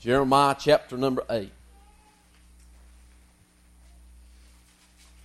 Jeremiah chapter number 8.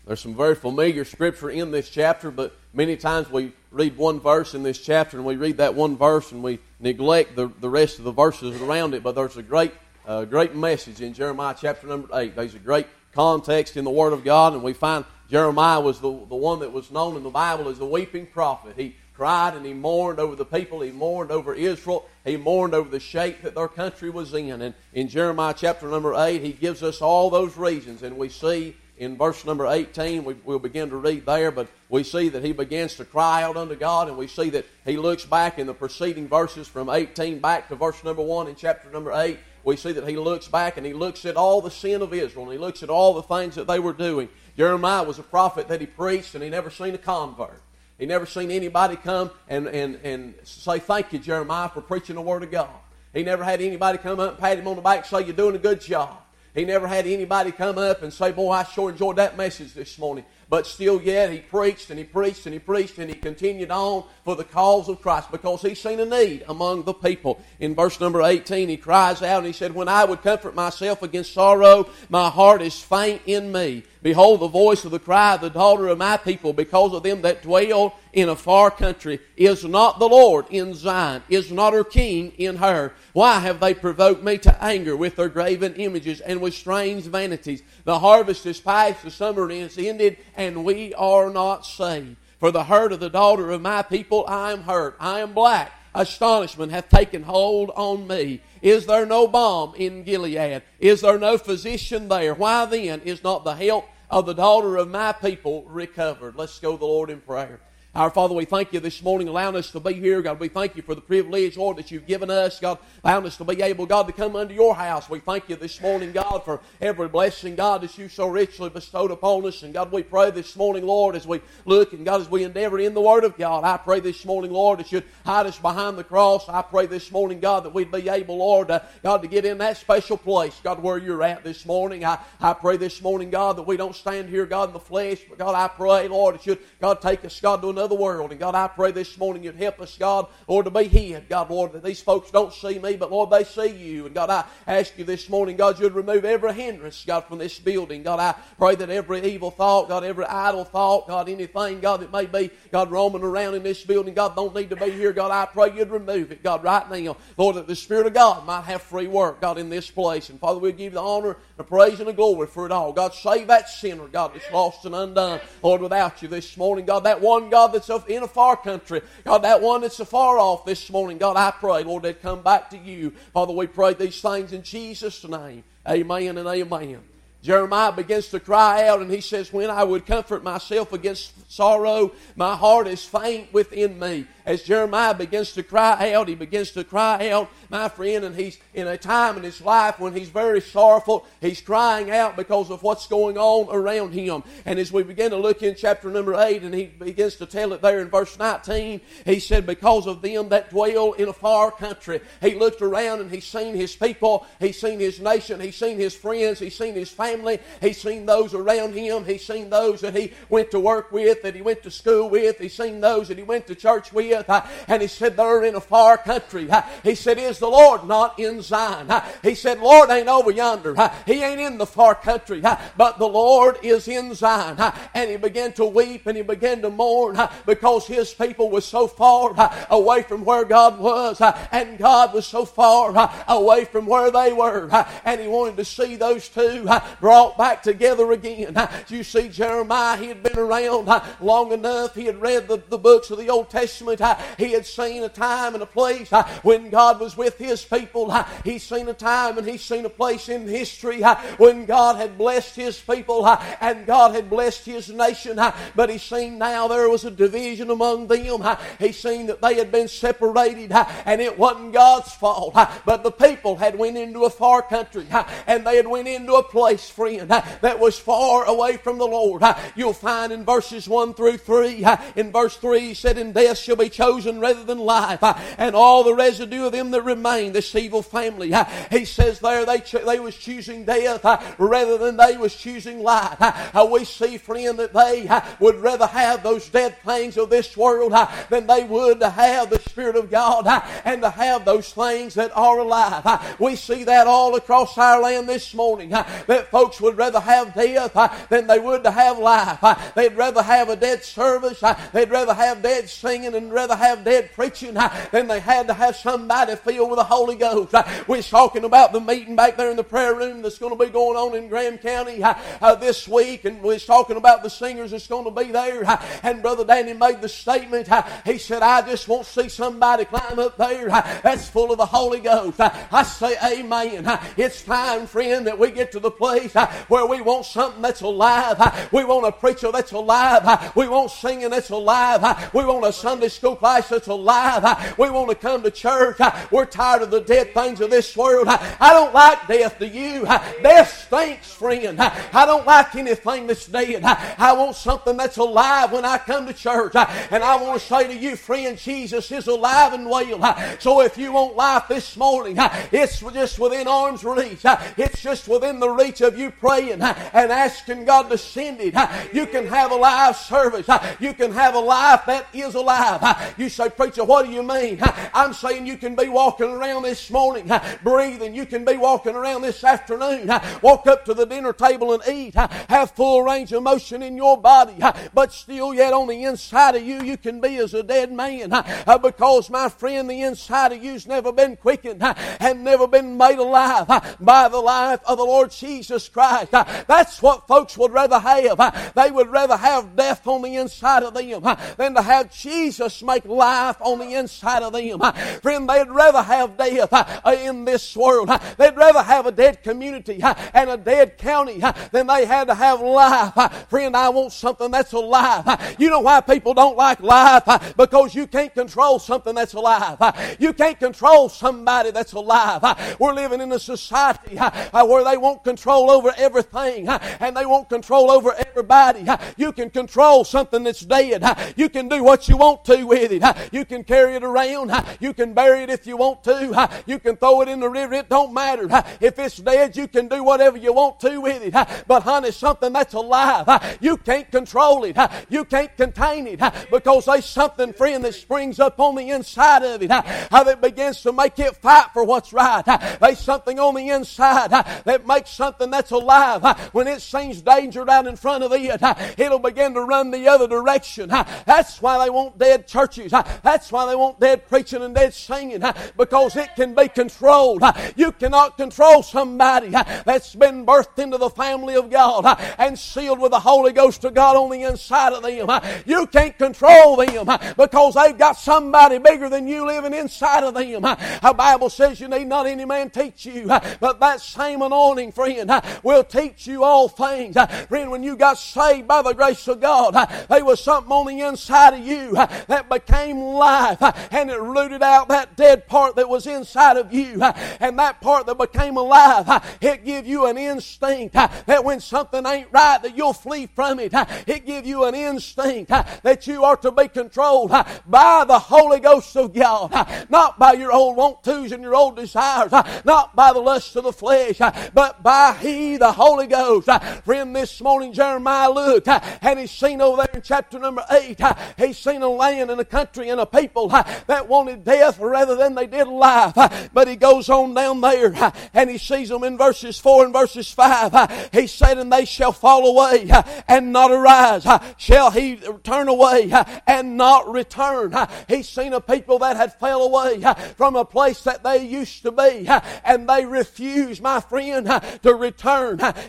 There's some very familiar scripture in this chapter, but many times we read one verse in this chapter and we read that one verse and we neglect the, the rest of the verses around it. But there's a great, uh, great message in Jeremiah chapter number 8. There's a great context in the Word of God, and we find Jeremiah was the, the one that was known in the Bible as the weeping prophet. He cried and he mourned over the people. He mourned over Israel. He mourned over the shape that their country was in. And in Jeremiah chapter number 8, he gives us all those reasons. And we see in verse number 18, we, will begin to read there, but we see that he begins to cry out unto God. And we see that he looks back in the preceding verses from 18 back to verse number 1 in chapter number 8. We see that he looks back and he looks at all the sin of Israel and he looks at all the things that they were doing. Jeremiah was a prophet that he preached and he never seen a convert. He never seen anybody come and, and, and say, Thank you, Jeremiah, for preaching the Word of God. He never had anybody come up and pat him on the back and say, You're doing a good job. He never had anybody come up and say, Boy, I sure enjoyed that message this morning. But still yet, he preached and he preached and he preached and he continued on for the cause of Christ because he seen a need among the people. In verse number 18, he cries out and he said, When I would comfort myself against sorrow, my heart is faint in me. Behold, the voice of the cry of the daughter of my people, because of them that dwell in a far country. Is not the Lord in Zion? Is not her king in her? Why have they provoked me to anger with their graven images and with strange vanities? The harvest is past, the summer is ended, and we are not saved. For the hurt of the daughter of my people, I am hurt. I am black. Astonishment hath taken hold on me. Is there no balm in Gilead? Is there no physician there? Why then is not the help of the daughter of my people recovered. Let's go to the Lord in prayer. Our Father, we thank you this morning, allowing us to be here. God, we thank you for the privilege, Lord, that you've given us. God, allowing us to be able, God, to come under your house. We thank you this morning, God, for every blessing, God, that you so richly bestowed upon us. And God, we pray this morning, Lord, as we look and God, as we endeavor in the Word of God, I pray this morning, Lord, that you'd hide us behind the cross. I pray this morning, God, that we'd be able, Lord, uh, God, to get in that special place, God, where you're at this morning. I, I pray this morning, God, that we don't stand here, God, in the flesh, but God, I pray, Lord, that you'd, God, take us, God, to another another world. And God, I pray this morning you'd help us, God, Lord, to be hid. God, Lord, that these folks don't see me, but Lord, they see you. And God, I ask you this morning, God, you'd remove every hindrance, God, from this building. God, I pray that every evil thought, God, every idle thought, God, anything, God, that may be, God, roaming around in this building, God, don't need to be here. God, I pray you'd remove it, God, right now. Lord, that the Spirit of God might have free work, God, in this place. And Father, we give you the honor, the praise, and the glory for it all. God, save that sinner, God, that's lost and undone, Lord, without you this morning. God, that one, God, that's in a far country. God, that one that's afar off this morning, God, I pray, Lord, they'd come back to you. Father, we pray these things in Jesus' name. Amen and amen. Jeremiah begins to cry out and he says, When I would comfort myself against sorrow, my heart is faint within me as Jeremiah begins to cry out, he begins to cry out, my friend, and he's in a time in his life when he's very sorrowful. He's crying out because of what's going on around him. And as we begin to look in chapter number 8, and he begins to tell it there in verse 19, he said, Because of them that dwell in a far country. He looked around and he's seen his people, he's seen his nation, he's seen his friends, he's seen his family, he's seen those around him, he's seen those that he went to work with, that he went to school with, he's seen those that he went to church with with. And he said, They're in a far country. Uh, he said, Is the Lord not in Zion? Uh, he said, Lord ain't over yonder. He ain't in the far country, but the Lord is in Zion. And he began to weep and he began to mourn because his people was so far away from where God was, and God was so far away from where they were. And he wanted to see those two brought back together again. You see, Jeremiah, he had been around long enough. He had read the, the books of the Old Testament he had seen a time and a place when God was with his people. He's seen a time and he's seen a place in history when God had blessed his people and God had blessed his nation. But he's seen now there was a division among them. He's seen that they had been separated and it wasn't God's fault. But the people had went into a far country and they had went into a place friend, that was far away from the Lord. You'll find in verses 1 through 3, in verse 3, he said, In death shall be chosen rather than life, and all the residue of them that remain, this evil family. He says there they, they was choosing death rather than they was choosing life. Uh, we see, friend, that they would rather have those dead things of this world than they would to have the Spirit of God and to have those things that are alive. We see that all across our land this morning that folks would rather have death uh, than they would to have life. Uh. They'd rather have a dead service. Uh. They'd rather have dead singing and rather have dead preaching than they had to have somebody filled with the Holy Ghost. We're talking about the meeting back there in the prayer room that's going to be going on in Graham County uh, this week, and we're talking about the singers that's going to be there. And Brother Danny made the statement. He said, I just want to see somebody climb up there that's full of the Holy Ghost. I say, Amen. It's time, friend, that we get to the place Uh, where we want something that's alive. Uh, we want a preacher that's alive. Uh, we want singing that's alive. We want a Sunday school class that's alive. We want to come to church. We're tired of the dead things of this world. I don't like death, do you? Death stinks, friend. I don't like anything that's dead. I want something that's alive when I come to church. And I want to say to you, friend, Jesus is alive and well. So if you want life this morning, it's just within arm's reach. It's just within the reach of you praying and asking God to send it. You can have a live service. You can have a life that is alive. You say, Preacher, what do you mean? I'm saying you can be walking around this morning breathing. You can be walking around this afternoon. Walk up to the dinner table and eat. Have full range of motion in your body. But still, yet on the inside of you, you can be as a dead man. Uh, because, my friend, the inside of you's never been quickened and never been made alive by the life of the Lord Jesus Christ. Uh, that's what folks would rather have. Uh, they would rather have death on the inside of them uh, than to have Jesus make life on the inside of them. Friend, they'd rather have death in this world. They'd rather have a dead community and a dead county than they had to have life. Friend, I want something that's alive. You know why people don't like life? Because you can't control something that's alive. You can't control somebody that's alive. We're living in a society where they want control over everything and they want control over everybody. You can control something that's dead. You can do what you want to with it. You can carry it around. You can bury it if you want to. You can throw it in the river. It don't matter. If it's dead, you can do whatever you want to with it. But honey, something that's alive, you can't control it. You can't contain it because there's something, friend, that springs up on the inside of it How that begins to make it fight for what's right. There's something on the inside that makes something that's alive. When it seems danger right in front of it, it'll begin to run the other direction. That's why they want dead churches. That's why they want dead preaching and dead singing because it can be controlled. You cannot control somebody that's been birthed into the family of God and sealed with the Holy Ghost of God on the inside of them. You can't control them because they've got somebody bigger than you living inside of them. The Bible says you need not any man teach you, but that same anointing, friend, will teach you all things. Friend, when you got saved by the grace of God, there was something on the inside of you that became life and it rooted out that dead part that was inside of you. And that part that became alive, it give you an instinct that when something ain't right that you'll flee from it. It give you an instinct that you are to be controlled by the Holy Ghost of God. Not by your old want tos and your old desires. Not by the lust of the flesh. But by He, the Holy Ghost. Uh, friend, this morning Jeremiah looked uh, and he's seen over there in chapter number 8, uh, he's seen a land and a country and a people that wanted death rather than they did life. But he goes on down there and he sees them in verses 4 and verses 5. He said, And they shall fall away and not arise. Shall he turn away and not return? He's seen a people that had fell away from a place that they used to be and they refused, my friend, to return.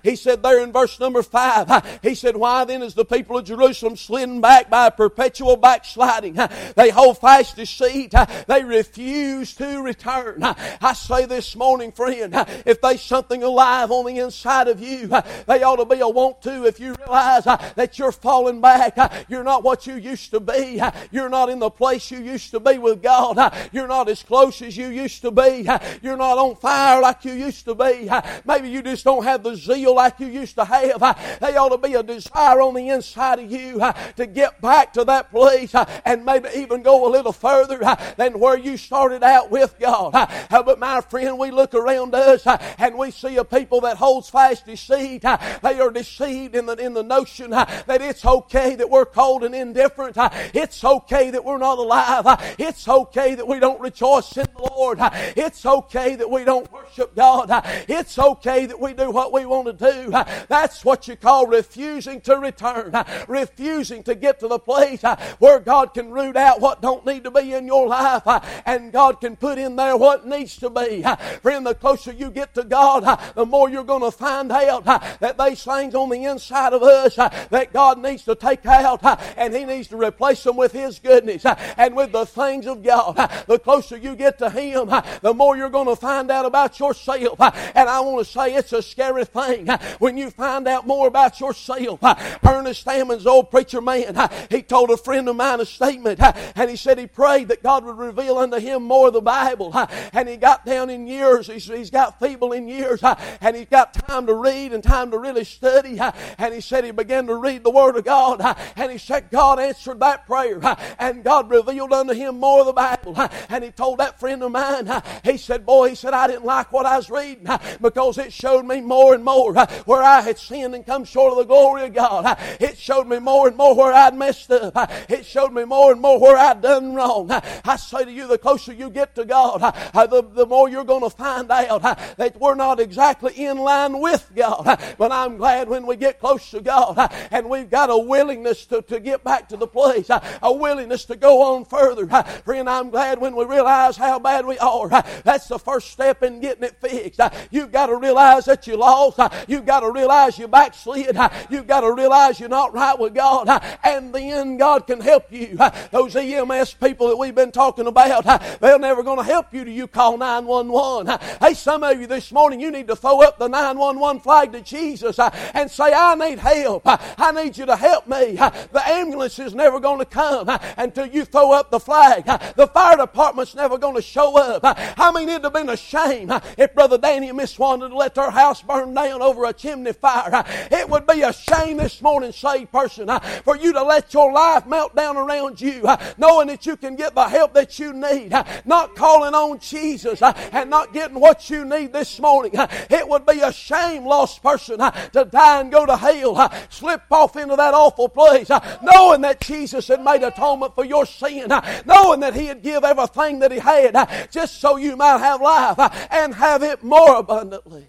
He said there in verse number 5, he said, Why then is the people of Jerusalem slidden back by a perpetual backsliding? They hold fast deceit. They refuse to return. I say this morning, friend, if there's something alive on the inside of you, they ought to be a want to if you realize that you're falling back. You're not what you used to be. You're not in the place you used to be with God. You're not as close as you used to be. You're not on fire like you used to be. Maybe you just don't have the zeal like you used to have. Uh, they ought to be a desire on the inside of you uh, to get back to that place uh, and maybe even go a little further than where you started out with God. But my friend, we look around us and we see a people that holds fast deceit. They are deceived in the, in the notion that it's okay that we're cold and indifferent. It's okay that we're not alive. It's okay that we don't rejoice in the Lord. It's okay that we don't worship God. It's okay that we do what we want to do. That's what you call refusing to return. Refusing to get to the place where God can root out what don't need to be in your life and God can put in there what needs to be. Friend, the closer you get to God, the more you're going to find out that these things on the inside of us that God needs to take out and He needs to replace them with His goodness and with the things of God. The closer you get to Him, the more you're going to find out about yourself. And I want to say it's a scary thing when you find out more about yourself. Ernest Hammond's old preacher man, he told a friend of mine a statement, and he said he prayed that God would reveal unto him more of the Bible. And he got down in years, he's got feeble in years, and he's got time to read and time to really study. And he said he began to read the Word of God, and he said God answered that prayer, and God revealed unto him more of the Bible. And he told that friend of mine, he said, Boy, he said, I didn't like what I was reading because it showed me more and more where I had sinned and come short of the glory of God. It showed me more and more where I'd messed up. It showed me more and more where I'd done wrong. I say to you, the closer you get to God, uh, the, the more you're going to find out that we're not exactly in line with God. But I'm glad when we get close to God and we've got a willingness to, to get back to the place, a willingness to go on further. Friend, I'm glad when we realize how bad we are. That's the first step in getting it fixed. You've got to realize that you lost. Uh, you've got to realize you backslid. Uh, you've got to realize you're not right with God. Uh, and then God can help you. Those EMS people that we've been talking about, they're never going to help you till you call 911. Hey, some of you this morning, you need to throw up the 911 flag to Jesus and say, I need help. I need you to help me. The ambulance is never going to come until you throw up the flag. The fire department's never going to show up. I mean, it'd have been a shame if Brother Danny and Miss wanted to let their house burn down over a chimney fire. It would be a shame this morning, saved person, for you to let your life melt down around you, knowing that you can get the help that you need, not calling on Jesus and not getting what you need this morning. It would be a shame, lost person, to die and go to hell, slip off into that awful place, knowing that Jesus had made atonement for your sin, knowing that He had give everything that He had just so you might have life and have it more abundantly.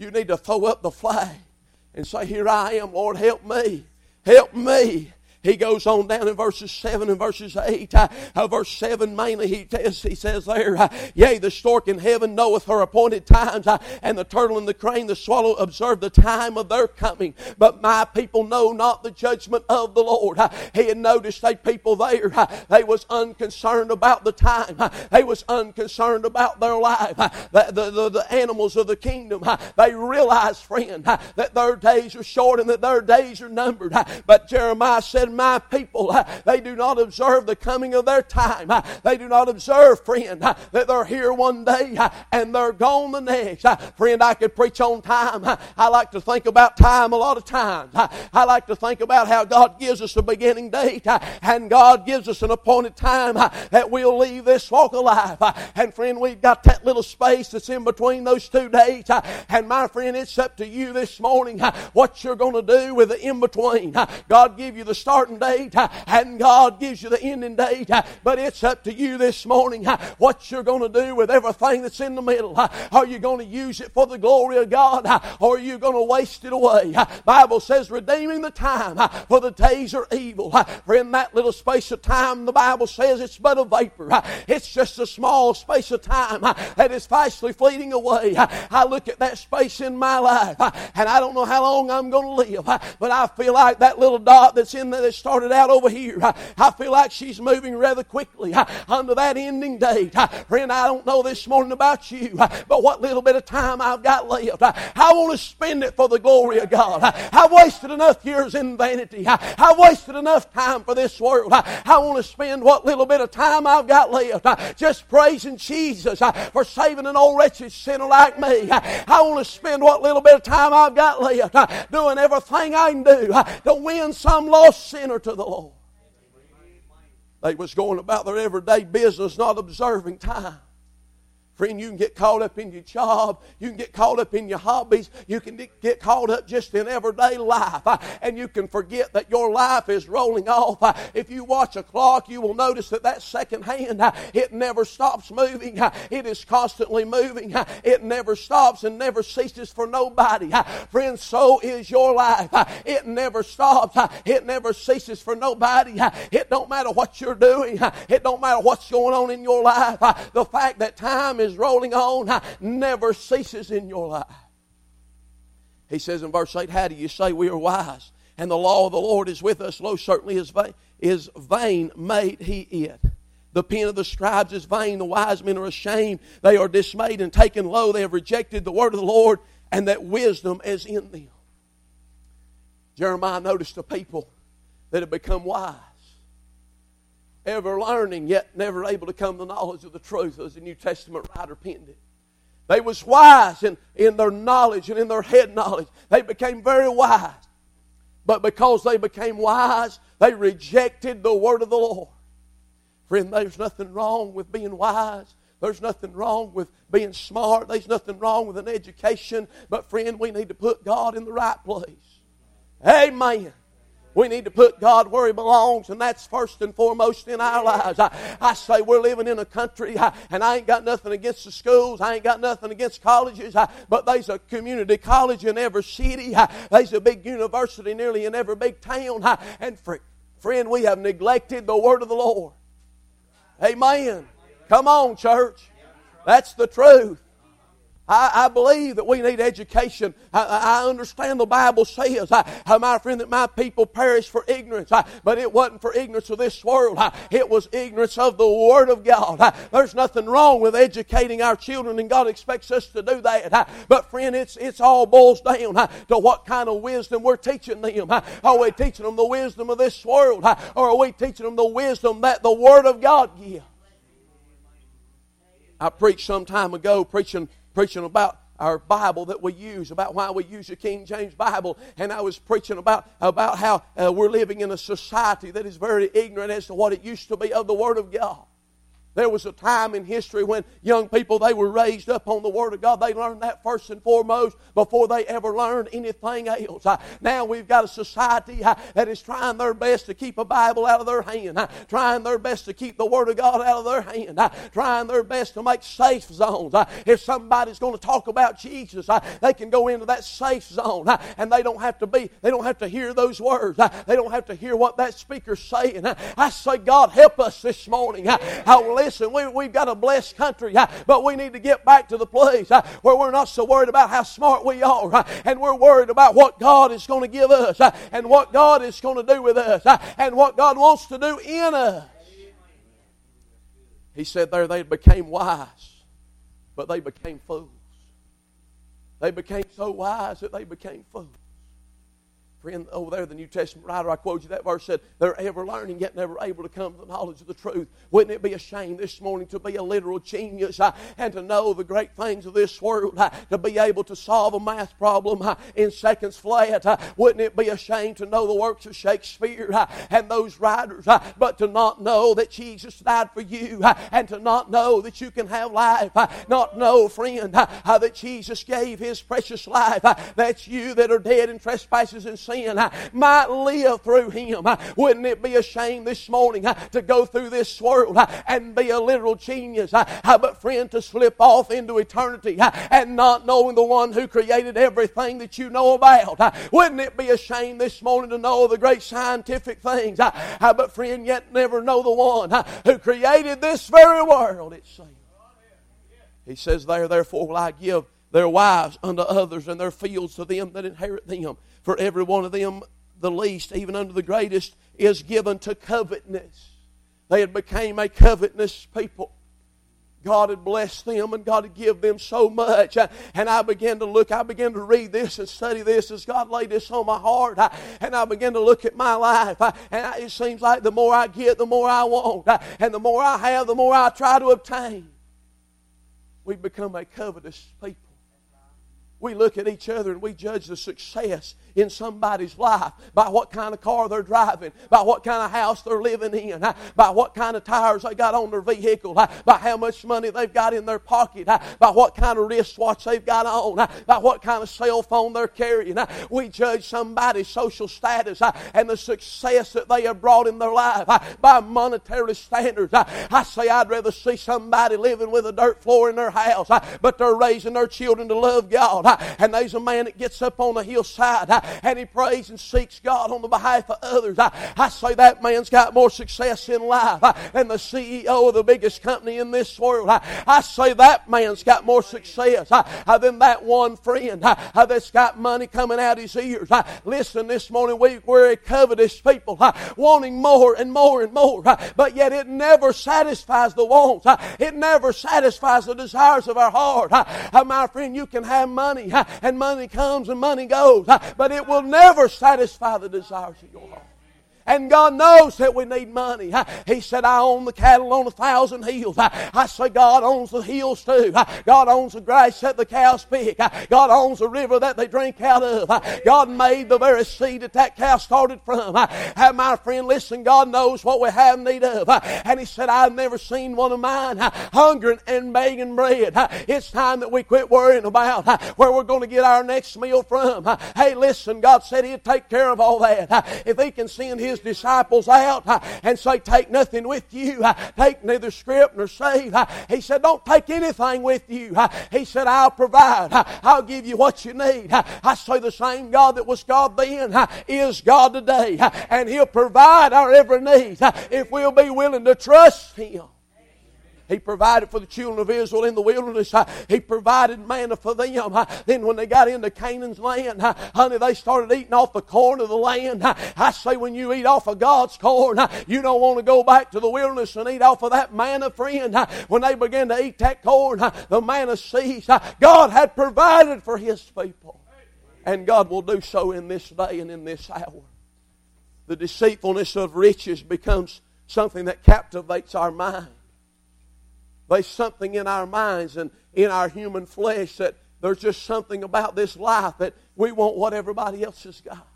You need to throw up the flag and say, Here I am, Lord, help me. Help me. He goes on down in verses 7 and verses 8. Uh, uh, verse 7 mainly, he, says, he says there, uh, Yea, the stork in heaven knoweth her appointed times, uh, and the turtle and the crane, the swallow observe the time of their coming. But my people know not the judgment of the Lord. Uh, he had noticed a people there, uh, they was unconcerned about the time. they was unconcerned about their life. the, the, the, the, animals of the kingdom, they realized, friend, that their days are short and that their days are numbered. but Jeremiah said, my people, uh, they do not observe the coming of their time. Uh, they do not observe, friend, uh, that they're here one day and they're gone the next. Friend, I could preach on time. I like to think about time a lot of times. I like to think about how God gives us a beginning date and God gives us an appointed time that we'll leave this walk of life. And friend, we've got that little space that's in between those two dates. And my friend, it's up to you this morning what you're going to do with the in between. God give you the start starting date and God gives you the ending date. But it's up to you this morning what you're going to do with everything that's in the middle. Are you going to use it for the glory of God or are you going to waste it away? Bible says redeeming the time for the days are evil. For in that little space of time, the Bible says it's but a vapor. It's just a small space of time that is fastly fleeting away. I look at that space in my life and I don't know how long I'm going to live, but I feel like that little dot that's in the that started out over here, I feel like she's moving rather quickly under that ending date. Friend, I don't know this morning about you, but what little bit of time I've got left, I want to spend it for the glory of God. I've wasted enough years in vanity. I've wasted enough time for this world. I want to spend what little bit of time I've got left just praising Jesus for saving an old wretched sinner like me. I want to spend what little bit of time I've got left doing everything I can do to win some lost sinner to the Lord. They was going about their everyday business, not observing time. Friend, you can get caught up in your job. You can get caught up in your hobbies. You can get caught up just in everyday life. Uh, and you can forget that your life is rolling off. Uh, if you watch a clock, you will notice that that second hand, uh, it never stops moving. Uh, it is constantly moving. Uh, it never stops and never ceases for nobody. Uh, friend, so is your life. It never stops. It never ceases for nobody. It don't matter what you're doing. It don't matter what's going on in your life. The fact that time is is rolling on never ceases in your life. He says in verse 8, How do you say we are wise? And the law of the Lord is with us. Lo, certainly is vain, is vain made he it. The pen of the scribes is vain. The wise men are ashamed. They are dismayed and taken low. They have rejected the word of the Lord, and that wisdom is in them. Jeremiah noticed a people that had become wise ever learning, yet never able to come to the knowledge of the truth, as the New Testament writer penned it. They was wise in, in their knowledge and in their head knowledge. They became very wise. But because they became wise, they rejected the word of the Lord. Friend, there's nothing wrong with being wise. There's nothing wrong with being smart. There's nothing wrong with an education. But, friend, we need to put God in the right place. Amen. We need to put God where He belongs, and that's first and foremost in our lives. I, I say we're living in a country, I, and I ain't got nothing against the schools, I ain't got nothing against colleges, I, but there's a community college in every city, there's a big university nearly in every big town, and friend, we have neglected the Word of the Lord. Amen. Come on, church. That's the truth. I, I believe that we need education. I, I understand the Bible says, I, my friend, that my people perish for ignorance. but it wasn't for ignorance of this world. it was ignorance of the Word of God. there's nothing wrong with educating our children, and God expects us to do that. but friend, it's it's all boils down to what kind of wisdom we're teaching them. are we teaching them the wisdom of this world, or are we teaching them the wisdom that the Word of God gives? I preached some time ago, preaching preaching about our Bible that we use, about why we use the King James Bible, and I was preaching about, about how uh, we're living in a society that is very ignorant as to what it used to be of the Word of God. There was a time in history when young people, they were raised up on the Word of God. They learned that first and foremost before they ever learned anything else. Uh, now we've got a society uh, that is trying their best to keep a Bible out of their hand, uh, trying their best to keep the Word of God out of their hand, trying their best to make safe zones. If somebody's going to talk about Jesus, they can go into that safe zone and they don't have to be, they don't have to hear those words. They don't have to hear what that speaker's saying. I say, God, help us this morning. I will listen, we, we've got a blessed country, but we need to get back to the place where we're not so worried about how smart we are, and we're worried about what God is going to give us, and what God is going to do with us, and what God wants to do in us. He said there they became wise, but they became fools. They became so wise that they became fools. Friend, over there, the New Testament writer, I quote you that verse said, They're ever learning, yet never able to come to the knowledge of the truth. Wouldn't it be a shame this morning to be a literal genius uh, and to know the great things of this world, uh, to be able to solve a math problem uh, in seconds flat? Wouldn't it be a shame to know the works of Shakespeare and those writers, but to not know that Jesus died for you and to not know that you can have life? not know, friend, that Jesus gave his precious life. That's you that are dead in trespasses and sin might live through him. Wouldn't it be a shame this morning to go through this world and be a literal genius, How but friend, to slip off into eternity and not knowing the one who created everything that you know about? Wouldn't it be a shame this morning to know the great scientific things, but friend, yet never know the one who created this very world, it seems. He says there, therefore will I give their wives unto others and their fields to them that inherit them. For every one of them, the least, even unto the greatest, is given to covetousness. They had became a covetous people. God had blessed them and God had given them so much. And I began to look, I began to read this and study this as God laid this on my heart. And I began to look at my life. And it seems like the more I get, the more I want. And the more I have, the more I try to obtain. We become a covetous people. We look at each other and we judge the success in somebody's life by what kind of car they're driving, by what kind of house they're living in, by what kind of tires they got on their vehicle, by how much money they've got in their pocket, by what kind of wristwatch they've got on, by what kind of cell phone they're carrying. We judge somebody's social status and the success that they have brought in their life by monetary standards. I say I'd rather see somebody living with a dirt floor in their house, but they're raising their children to love God. And there's a man that gets up on the hillside uh, and he prays and seeks God on the behalf of others. I, I say that man's got more success in life uh, than the CEO of the biggest company in this world. I, I say that man's got more success than that one friend that's got money coming out his ears. Listen, this morning we, we're a covetous people, wanting more and more and more, but yet it never satisfies the wants. It never satisfies the desires of our heart. My friend, you can have money, and money comes and money goes, but but it will never satisfy the desires of your heart. And God knows that we need money. He said, I own the cattle on a thousand hills. I say, God owns the hills too. God owns the grass that the cows pick. God owns the river that they drink out of. God made the very seed that that cow started from. And my friend, listen, God knows what we have need of. And He said, I've never seen one of mine hungering and begging bread. It's time that we quit worrying about where we're going to get our next meal from. Hey, listen, God said He'd take care of all that. If He can send His disciples out uh, and say, Take nothing with you, uh, take neither scrip nor save. Uh, he said, Don't take anything with you. He said, I'll provide. I'll give you what you need. I say the same God that was God then is God today, and He'll provide our every need if we'll be willing to trust Him. He provided for the children of Israel in the wilderness. He provided manna for them. Then when they got into Canaan's land, honey, they started eating off the corn of the land. I say when you eat off of God's corn, you don't want to go back to the wilderness and eat off of that manna, friend. When they began to eat that corn, the manna ceased. God had provided for His people. And God will do so in this day and in this hour. The deceitfulness of riches becomes something that captivates our mind. There's something in our minds and in our human flesh that there's just something about this life that we want what everybody else has got.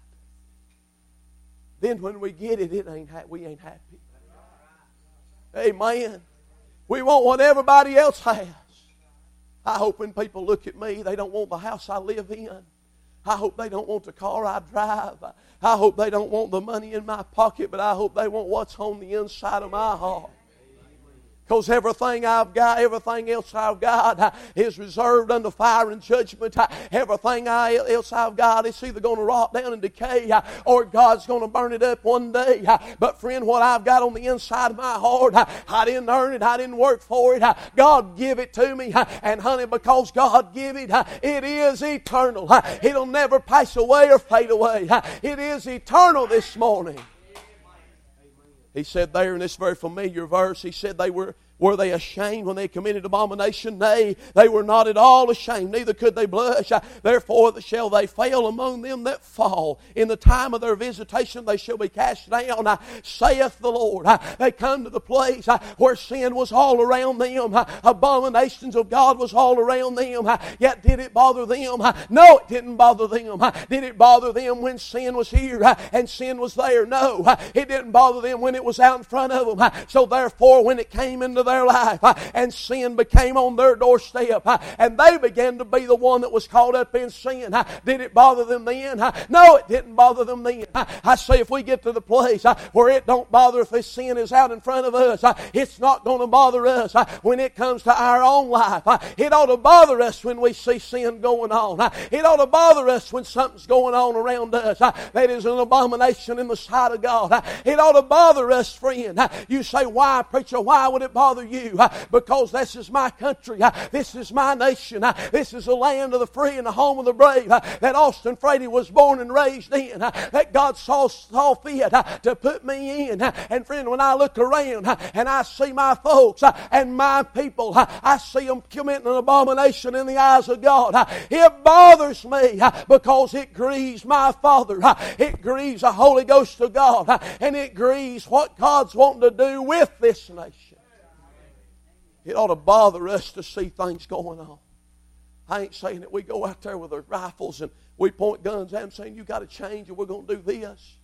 Then when we get it, it ain't ha- we ain't happy. Amen. We want what everybody else has. I hope when people look at me, they don't want the house I live in. I hope they don't want the car I drive. I hope they don't want the money in my pocket, but I hope they want what's on the inside of my heart. Because everything I've got, everything else I've got uh, is reserved unto fire and judgment. Uh, everything else I've got is either going to rot down and decay uh, or God's going to burn it up one day. Uh, but friend, what I've got on the inside of my heart, uh, I didn't earn it. I didn't work for it. Uh, God give it to me. And honey, because God give it, it is eternal. It'll never pass away or fade away. It is eternal this morning. He said there in this very familiar verse, he said they were were they ashamed when they committed abomination? Nay, they were not at all ashamed, neither could they blush. Therefore shall they fail among them that fall. In the time of their visitation they shall be cast down, saith the Lord. They come to the place where sin was all around them, abominations of God was all around them. Yet did it bother them? No, it didn't bother them. Did it bother them when sin was here and sin was there? No, it didn't bother them when it was out in front of them. So therefore, when it came into their life uh, and sin became on their doorstep uh, and they began to be the one that was caught up in sin. Uh, did it bother them then? No, it didn't bother them then. I say if we get to the place where it don't bother if this sin is out in front of us, it's not going to bother us when it comes to our own life. It ought to bother us when we see sin going on. It ought to bother us when something's going on around us that is an abomination in the sight of God. It ought to bother us, friend. You say, why, preacher, why would it bother bother you because this is my country. This is my nation. This is the land of the free and the home of the brave that Austin Frady was born and raised in. That God saw, saw fit to put me in. And friend, when I look around and I see my folks and my people, I see them committing an abomination in the eyes of God. It bothers me because it grieves my Father. It grieves the Holy Ghost of God. And it grieves what God's wanting to do with this nation. It ought to bother us to see things going on. I ain't saying that we go out there with our rifles and we point guns them saying, you got to change and we're going to do this.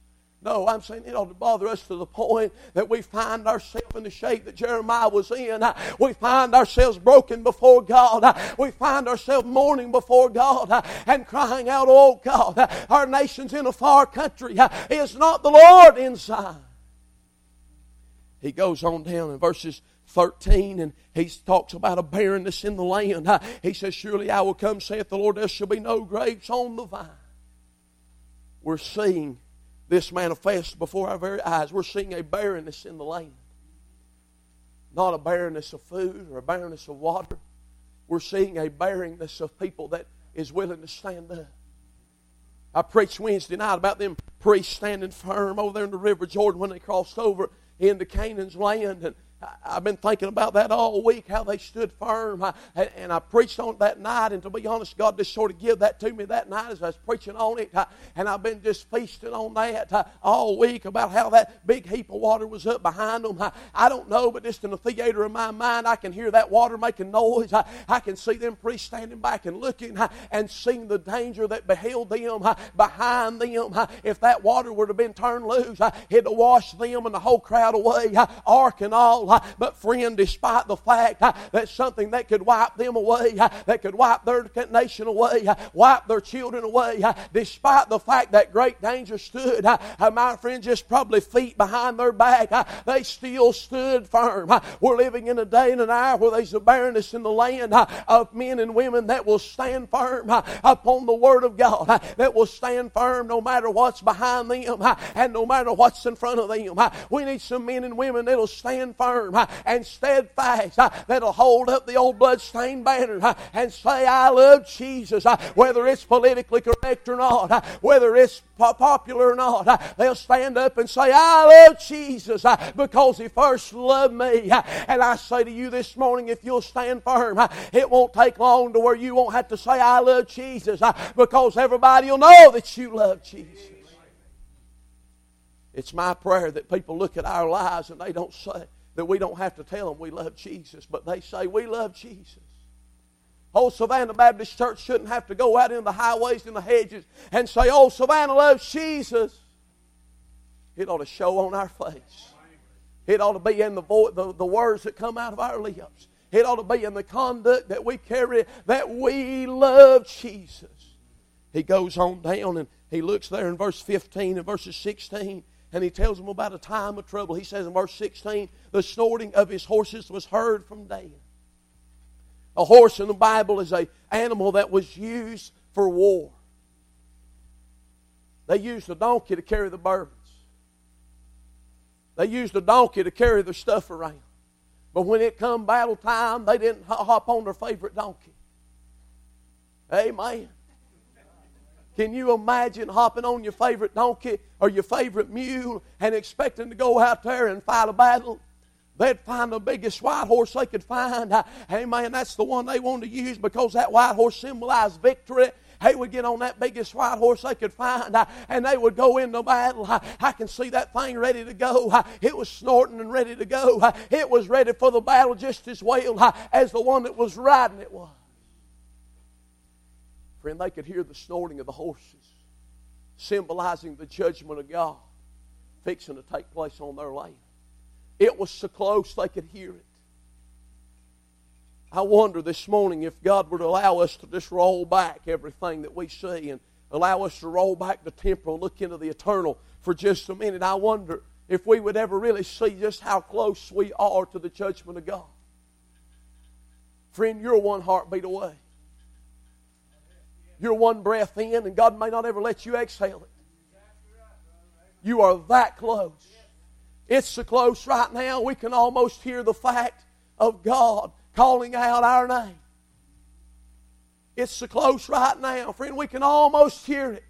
No, I'm saying it ought to bother us to the point that we find ourselves in the shape that Jeremiah was in. We find ourselves broken before God. We find ourselves mourning before God and crying out, Oh God, our nation's in a far country. Is not the Lord in Zion? He goes on down in verses 13 and he talks about a barrenness in the land. He says, Surely I will come, saith the Lord, there shall be no grapes on the vine. We're seeing this manifest before our very eyes. We're seeing a barrenness in the land. Not a barrenness of food or a barrenness of water. We're seeing a barrenness of people that is willing to stand up. I preached Wednesday night about them priests standing firm over there in the River Jordan when they crossed over into Canaan's land. And I've been thinking about that all week, how they stood firm. I, and I preached on it that night, and to be honest, God just sort of gave that to me that night as I was preaching on it. And I've been just feasting on that uh, all week about how that big heap of water was up behind them. I, don't know, but just in the theater of my mind, I can hear that water making noise. I, can see them priests standing back and looking uh, and seeing the danger that beheld them uh, behind them. Uh, if that water would have been turned loose, it'd have washed them and the whole crowd away, ark and all. But, friend, despite the fact uh, that something that could wipe them away, uh, that could wipe their nation away, uh, wipe their children away, despite the fact that great danger stood, my friend, just probably feet behind their back, they still stood firm. We're living in a day and an hour where there's a barrenness in the land of men and women that will stand firm upon the Word of God, that will stand firm no matter what's behind them and no matter what's in front of them. We need some men and women that'll stand firm firm and steadfast that'll hold up the old bloodstained banner and say, I love Jesus, whether it's politically correct or not, whether it's popular or not. They'll stand up and say, I love Jesus because He first loved me. And I say to you this morning, if you'll stand firm, it won't take long to where you won't have to say, I love Jesus because everybody will know that you love Jesus. It's my prayer that people look at our lives and they don't say, that we don't have to tell them we love Jesus, but they say we love Jesus. Oh, Savannah Baptist Church shouldn't have to go out in the highways and the hedges and say, Oh, Savannah loves Jesus. It ought to show on our face. It ought to be in the, vo- the, the words that come out of our lips. It ought to be in the conduct that we carry that we love Jesus. He goes on down and he looks there in verse 15 and verses 16 and he tells them about a time of trouble. He says in verse 16, the snorting of his horses was heard from Dan. A horse in the Bible is an animal that was used for war. They used a donkey to carry the burdens. They used a donkey to carry their stuff around. But when it come battle time, they didn't hop on their favorite donkey. Amen. Can you imagine hopping on your favorite donkey or your favorite mule and expecting to go out there and fight a battle? They'd find the biggest white horse they could find. Hey, man, that's the one they wanted to use because that white horse symbolized victory. They would get on that biggest white horse they could find and they would go into battle. I can see that thing ready to go. It was snorting and ready to go. It was ready for the battle just as well as the one that was riding it was. Friend, they could hear the snorting of the horses, symbolizing the judgment of God fixing to take place on their land. It was so close they could hear it. I wonder this morning if God would allow us to just roll back everything that we see and allow us to roll back the temporal look into the eternal for just a minute. I wonder if we would ever really see just how close we are to the judgment of God. Friend, you're one heartbeat away. You're one breath in, and God may not ever let you exhale it. You are that close. It's so close right now, we can almost hear the fact of God calling out our name. It's so close right now, friend, we can almost hear it.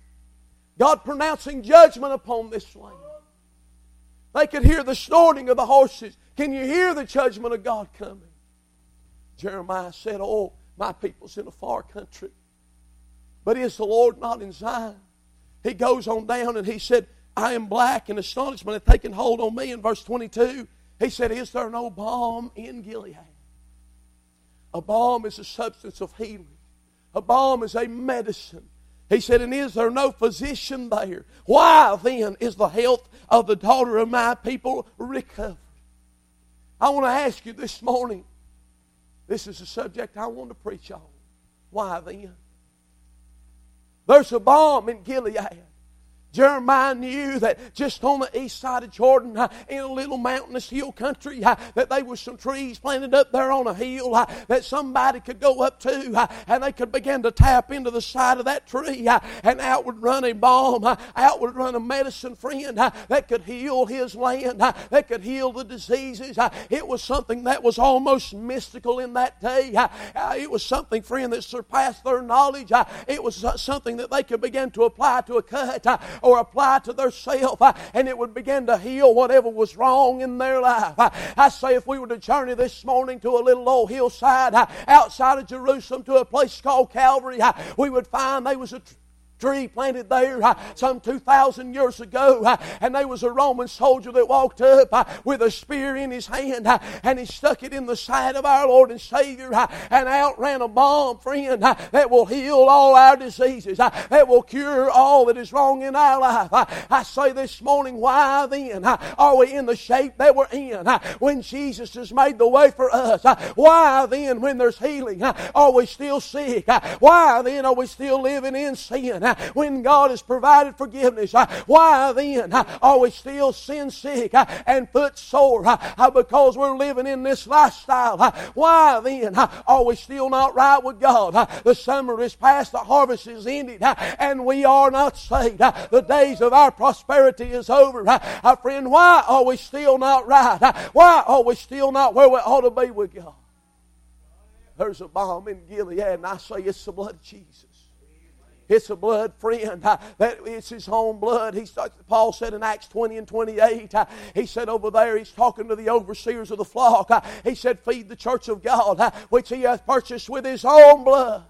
God pronouncing judgment upon this land. They could hear the snorting of the horses. Can you hear the judgment of God coming? Jeremiah said, Oh, my people's in a far country. But is the Lord not in Zion? He goes on down and he said, I am black and astonishment hath taken hold on me in verse 22. He said, Is there no balm in Gilead? A balm is a substance of healing. A balm is a medicine. He said, And is there no physician there? Why then is the health of the daughter of my people recovered? I want to ask you this morning. This is a subject I want to preach on. Why then? There's a balm in Gilead. Jeremiah knew that just on the east side of Jordan, uh, in a little mountainous hill country, uh, that there was some trees planted up there on a hill uh, that somebody could go up to, uh, and they could begin to tap into the side of that tree, uh, and out would run a balm, uh, out would run a medicine friend that could heal his land, that could heal the diseases. it was something that was almost mystical in that day. it was something, friend, that surpassed their knowledge. it was something that they could begin to apply to a cut or apply to their self, uh, and it would begin to heal whatever was wrong in their life. Uh, I say if we were to journey this morning to a little old hillside uh, outside of Jerusalem to a place called Calvary, we would find there was a tree planted there uh, some 2,000 years ago. Uh, and there was a Roman soldier that walked up uh, with a spear in his hand uh, and he stuck it in the side of our Lord and Savior uh, and out ran a balm, friend, uh, that will heal all our diseases, that will cure all that is wrong in our life. I say this morning, why then are we in the shape that we're in when Jesus has made the way for us? Why then, when there's healing, are we still sick? Why then are we still living in sin? when God has provided forgiveness, uh, why then uh, are we still sin sick uh, and foot sore because we're living in this lifestyle? Why then are we still not right with God? The summer is past, the harvest is ended, and we are not saved. The days of our prosperity is over. Friend, why are we still not right? Why are we still not where we ought to be with God? There's a balm in Gilead, and I say it's the blood of Jesus. It's a blood friend. Uh, that it's his own blood. He Paul said in Acts 20 and 28, uh, he said over there, he's talking to the overseers of the flock. Uh, he said, Feed the church of God, which he hath purchased with his own blood.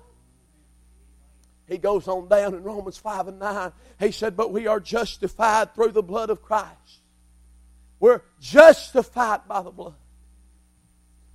He goes on down in Romans 5 and 9. He said, But we are justified through the blood of Christ. We're justified by the blood.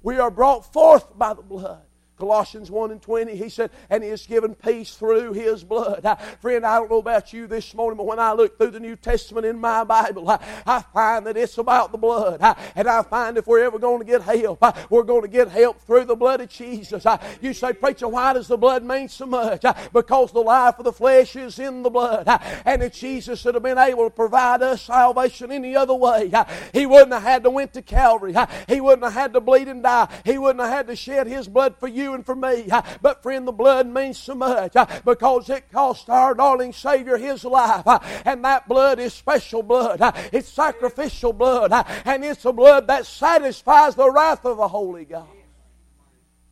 We are brought forth by the blood. Colossians 1 and 20, he said, and he has given peace through his blood. Friend, I don't know about you this morning, but when I look through the New Testament in my Bible, uh, I find that it's about the blood. And I find if we're ever going to get help, we're going to get help through the blood of Jesus. You say, Preacher, why does the blood mean so much? Because the life of the flesh is in the blood. and if Jesus would have been able to provide us salvation any other way, he wouldn't have had to went to Calvary. he wouldn't have had to bleed and die. He wouldn't have had to shed his blood for you you and for me. But friend, the blood means so much because it cost our darling Savior his life. And that blood is special blood. It's sacrificial blood. And it's the blood that satisfies the wrath of the Holy God.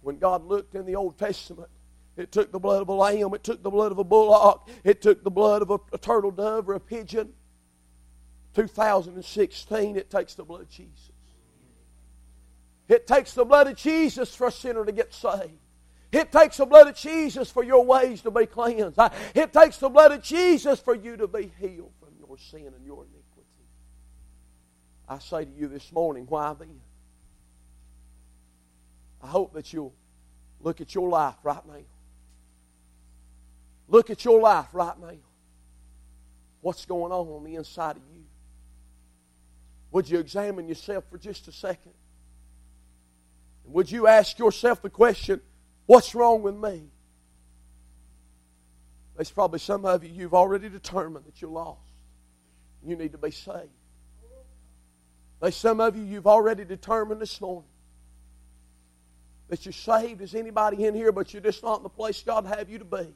When God looked in the Old Testament, it took the blood of a lamb, it took the blood of a bullock, it took the blood of a, a turtle dove or a pigeon. 2016, it takes the blood of Jesus. It takes the blood of Jesus for a sinner to get saved. It takes the blood of Jesus for your ways to be cleansed. It takes the blood of Jesus for you to be healed from your sin and your iniquity. I say to you this morning, why then? I hope that you'll look at your life right now. Look at your life right now. What's going on on the inside of you? Would you examine yourself for just a second? Would you ask yourself the question, what's wrong with me? There's probably some of you, you've already determined that you're lost. You need to be saved. There's some of you, you've already determined this morning that you're saved as anybody in here, but you're just not in the place God have you to be.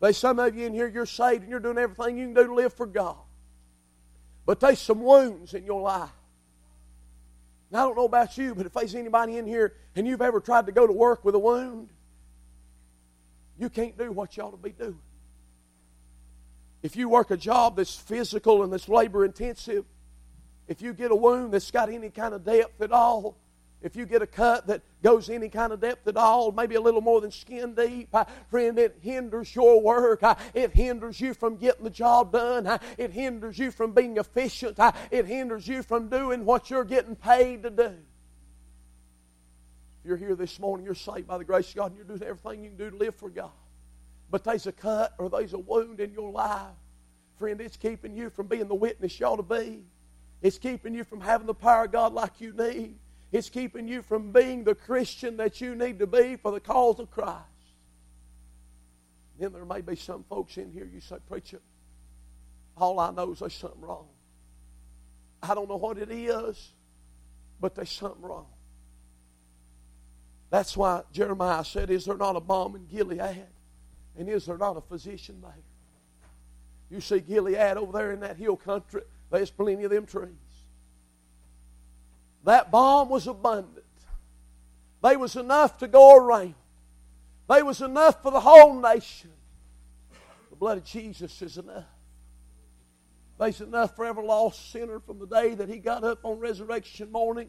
There's some of you in here, you're saved and you're doing everything you can do to live for God. But there's some wounds in your life I don't know about you, but if there's anybody in here and you've ever tried to go to work with a wound, you can't do what you ought to be doing. If you work a job that's physical and that's labor intensive, if you get a wound that's got any kind of depth at all, if you get a cut that goes any kind of depth at all, maybe a little more than skin deep, uh, friend, it hinders your work. Uh, it hinders you from getting the job done. Uh, it hinders you from being efficient. Uh, it hinders you from doing what you're getting paid to do. If you're here this morning, you're saved by the grace of God, and you're doing everything you can do to live for God. But there's a cut or there's a wound in your life. Friend, it's keeping you from being the witness you ought to be. It's keeping you from having the power of God like you need. It's keeping you from being the Christian that you need to be for the cause of Christ. Then there may be some folks in here, you say, Preacher, all I know is there's something wrong. I don't know what it is, but there's something wrong. That's why Jeremiah said, Is there not a balm in Gilead? And is there not a physician there? You see Gilead over there in that hill country, there's plenty of them trees. That balm was abundant. They was enough to go around. They was enough for the whole nation. The blood of Jesus is enough. There's enough for every lost sinner from the day that he got up on resurrection morning.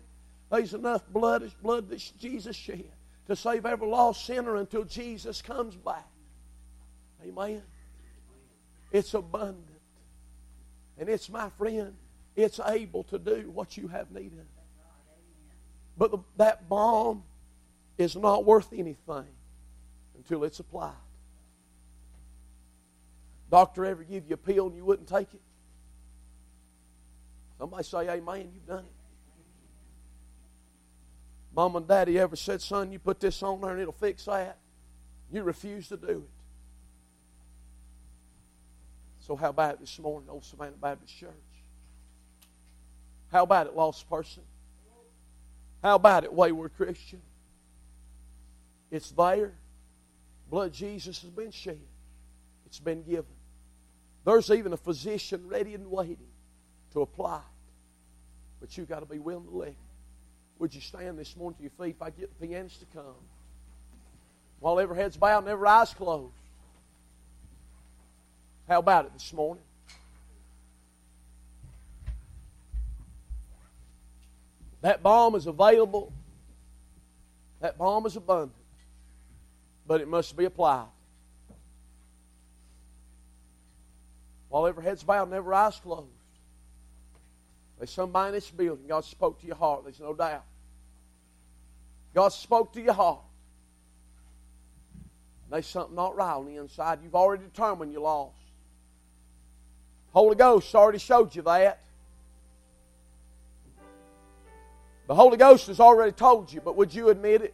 There's enough blood, blood that Jesus shed to save every lost sinner until Jesus comes back. Amen. It's abundant. And it's, my friend, it's able to do what you have need of. But the, that balm is not worth anything until it's applied. Doctor ever give you a pill and you wouldn't take it? Somebody say, Amen, you've done it. Mom and Daddy ever said, Son, you put this on there and it'll fix that? You refuse to do it. So, how about this morning, Old Savannah Baptist Church? How about it, lost person? How about it, wayward Christian? It's there. Blood Jesus has been shed. It's been given. There's even a physician ready and waiting to apply it. But you've got to be willing to let him. Would you stand this morning to your feet if I get the pianist to come? While every head's bowed and every eye's closed. How about it this morning? That balm is available. That balm is abundant. But it must be applied. While every head's bowed and every eye's closed. There's somebody in this building. God spoke to your heart. There's no doubt. God spoke to your heart. There's something not right on the inside. You've already determined you're lost. Holy Ghost already showed you that. The Holy Ghost has already told you, but would you admit it?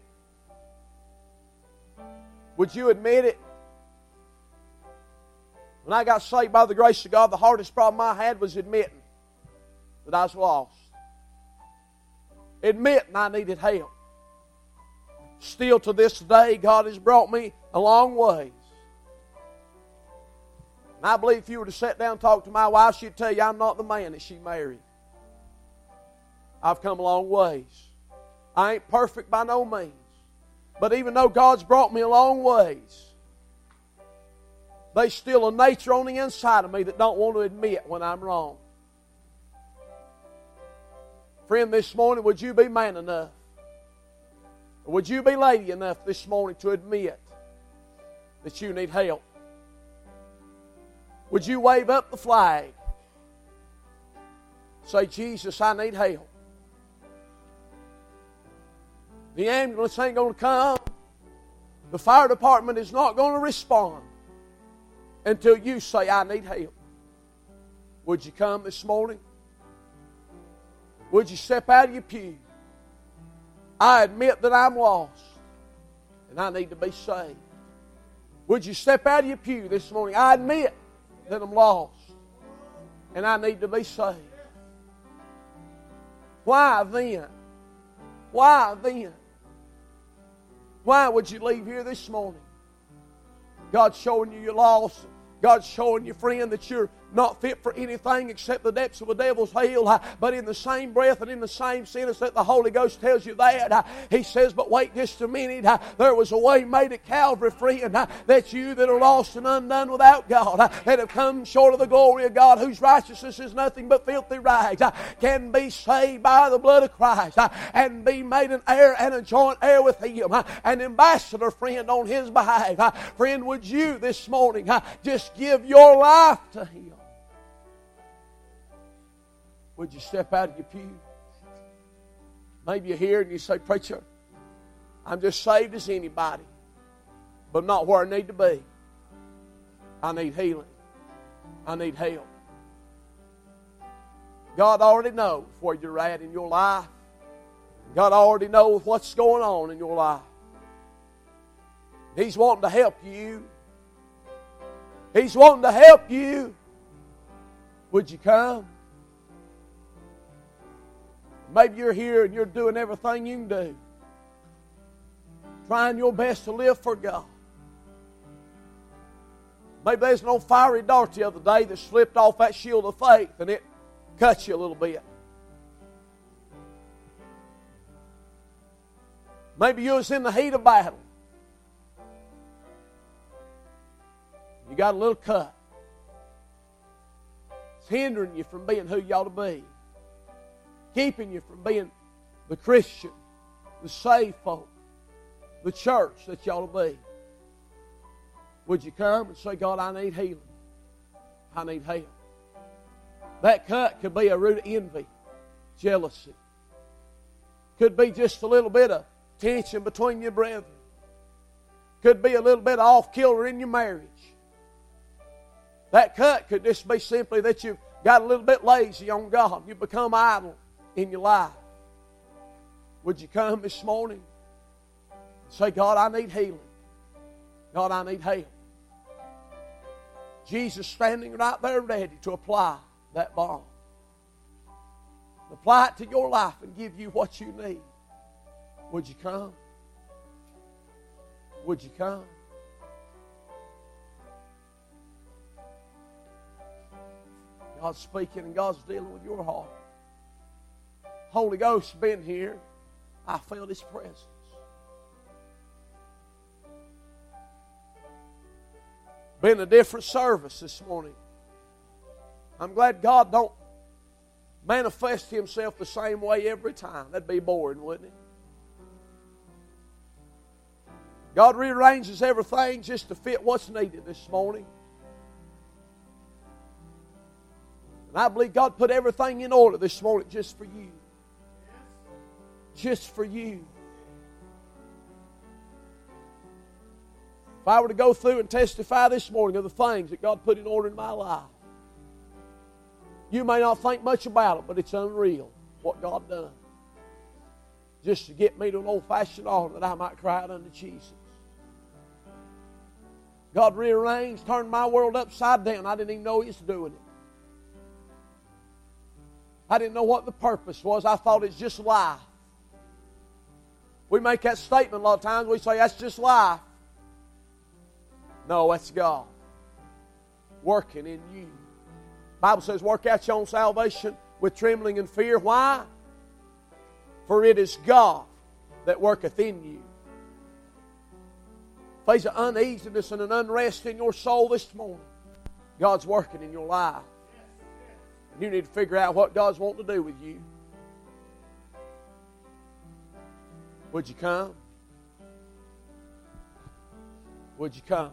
Would you admit it? When I got saved by the grace of God, the hardest problem I had was admitting that I was lost. Admitting I needed help. Still to this day, God has brought me a long ways. And I believe if you were to sit down and talk to my wife, she'd tell you I'm not the man that she married. I've come a long ways. I ain't perfect by no means. But even though God's brought me a long ways, there's still a nature on the inside of me that don't want to admit when I'm wrong. Friend, this morning, would you be man enough? Or would you be lady enough this morning to admit that you need help? Would you wave up the flag? Say, Jesus, I need help. The ambulance ain't going to come. The fire department is not going to respond until you say, I need help. Would you come this morning? Would you step out of your pew? I admit that I'm lost and I need to be saved. Would you step out of your pew this morning? I admit that I'm lost and I need to be saved. Why then? Why then why would you leave here this morning? God's showing you you're lost. God's showing you, friend, that you're not fit for anything except the depths of the devil's hell. Uh, but in the same breath and in the same sentence that the Holy Ghost tells you that, uh, he says, But wait just a minute. Uh, there was a way made at Calvary, friend, that you that are lost and undone without God, that have come short of the glory of God, whose righteousness is nothing but filthy rags, can be saved by the blood of Christ and be made an heir and a joint heir with Him, an ambassador, friend, on His behalf. Friend, would you this morning just give your life to Him? Would you step out of your pew? Maybe you're here and you say, Preacher, I'm just saved as anybody, but not where I need to be. I need healing. I need help. God already knows where you're at in your life. God already knows what's going on in your life. He's wanting to help you. He's wanting to help you. Would you come? Maybe you're here and you're doing everything you can do, trying your best to live for God. Maybe there's an old fiery dart the other day that slipped off that shield of faith and it cut you a little bit. Maybe you was in the heat of battle. You got a little cut. It's hindering you from being who you ought to be. Keeping you from being the Christian, the saved folk, the church that to be. Would you come and say, God, I need healing? I need help. That cut could be a root of envy, jealousy. Could be just a little bit of tension between your brethren. Could be a little bit of off kilter in your marriage. That cut could just be simply that you've got a little bit lazy on God. You've become idle in your life. Would you come this morning and say, God, I need healing. God, I need help. Jesus standing right there ready to apply that balm. Apply it to your life and give you what you need. Would you come? Would you come? God's speaking and God's dealing with your heart. Holy Ghost been here. I felt His presence. Been a different service this morning. I'm glad God don't manifest Himself the same way every time. That'd be boring, wouldn't it? God rearranges everything just to fit what's needed this morning. And I believe God put everything in order this morning just for you. Just for you. If I were to go through and testify this morning of the things that God put in order in my life, you may not think much about it, but it's unreal what God done. Just to get me to an old fashioned altar that I might cry out unto Jesus. God rearranged, turned my world upside down. I didn't even know He was doing it. I didn't know what the purpose was. I thought it's just life. We make that statement a lot of times. We say, that's just life. No, that's God working in you. Bible says, work out your own salvation with trembling and fear. Why? For it is God that worketh in you. There's an uneasiness and an unrest in your soul this morning, God's working in your life. And you need to figure out what God's wanting to do with you. Would you come? Would you come?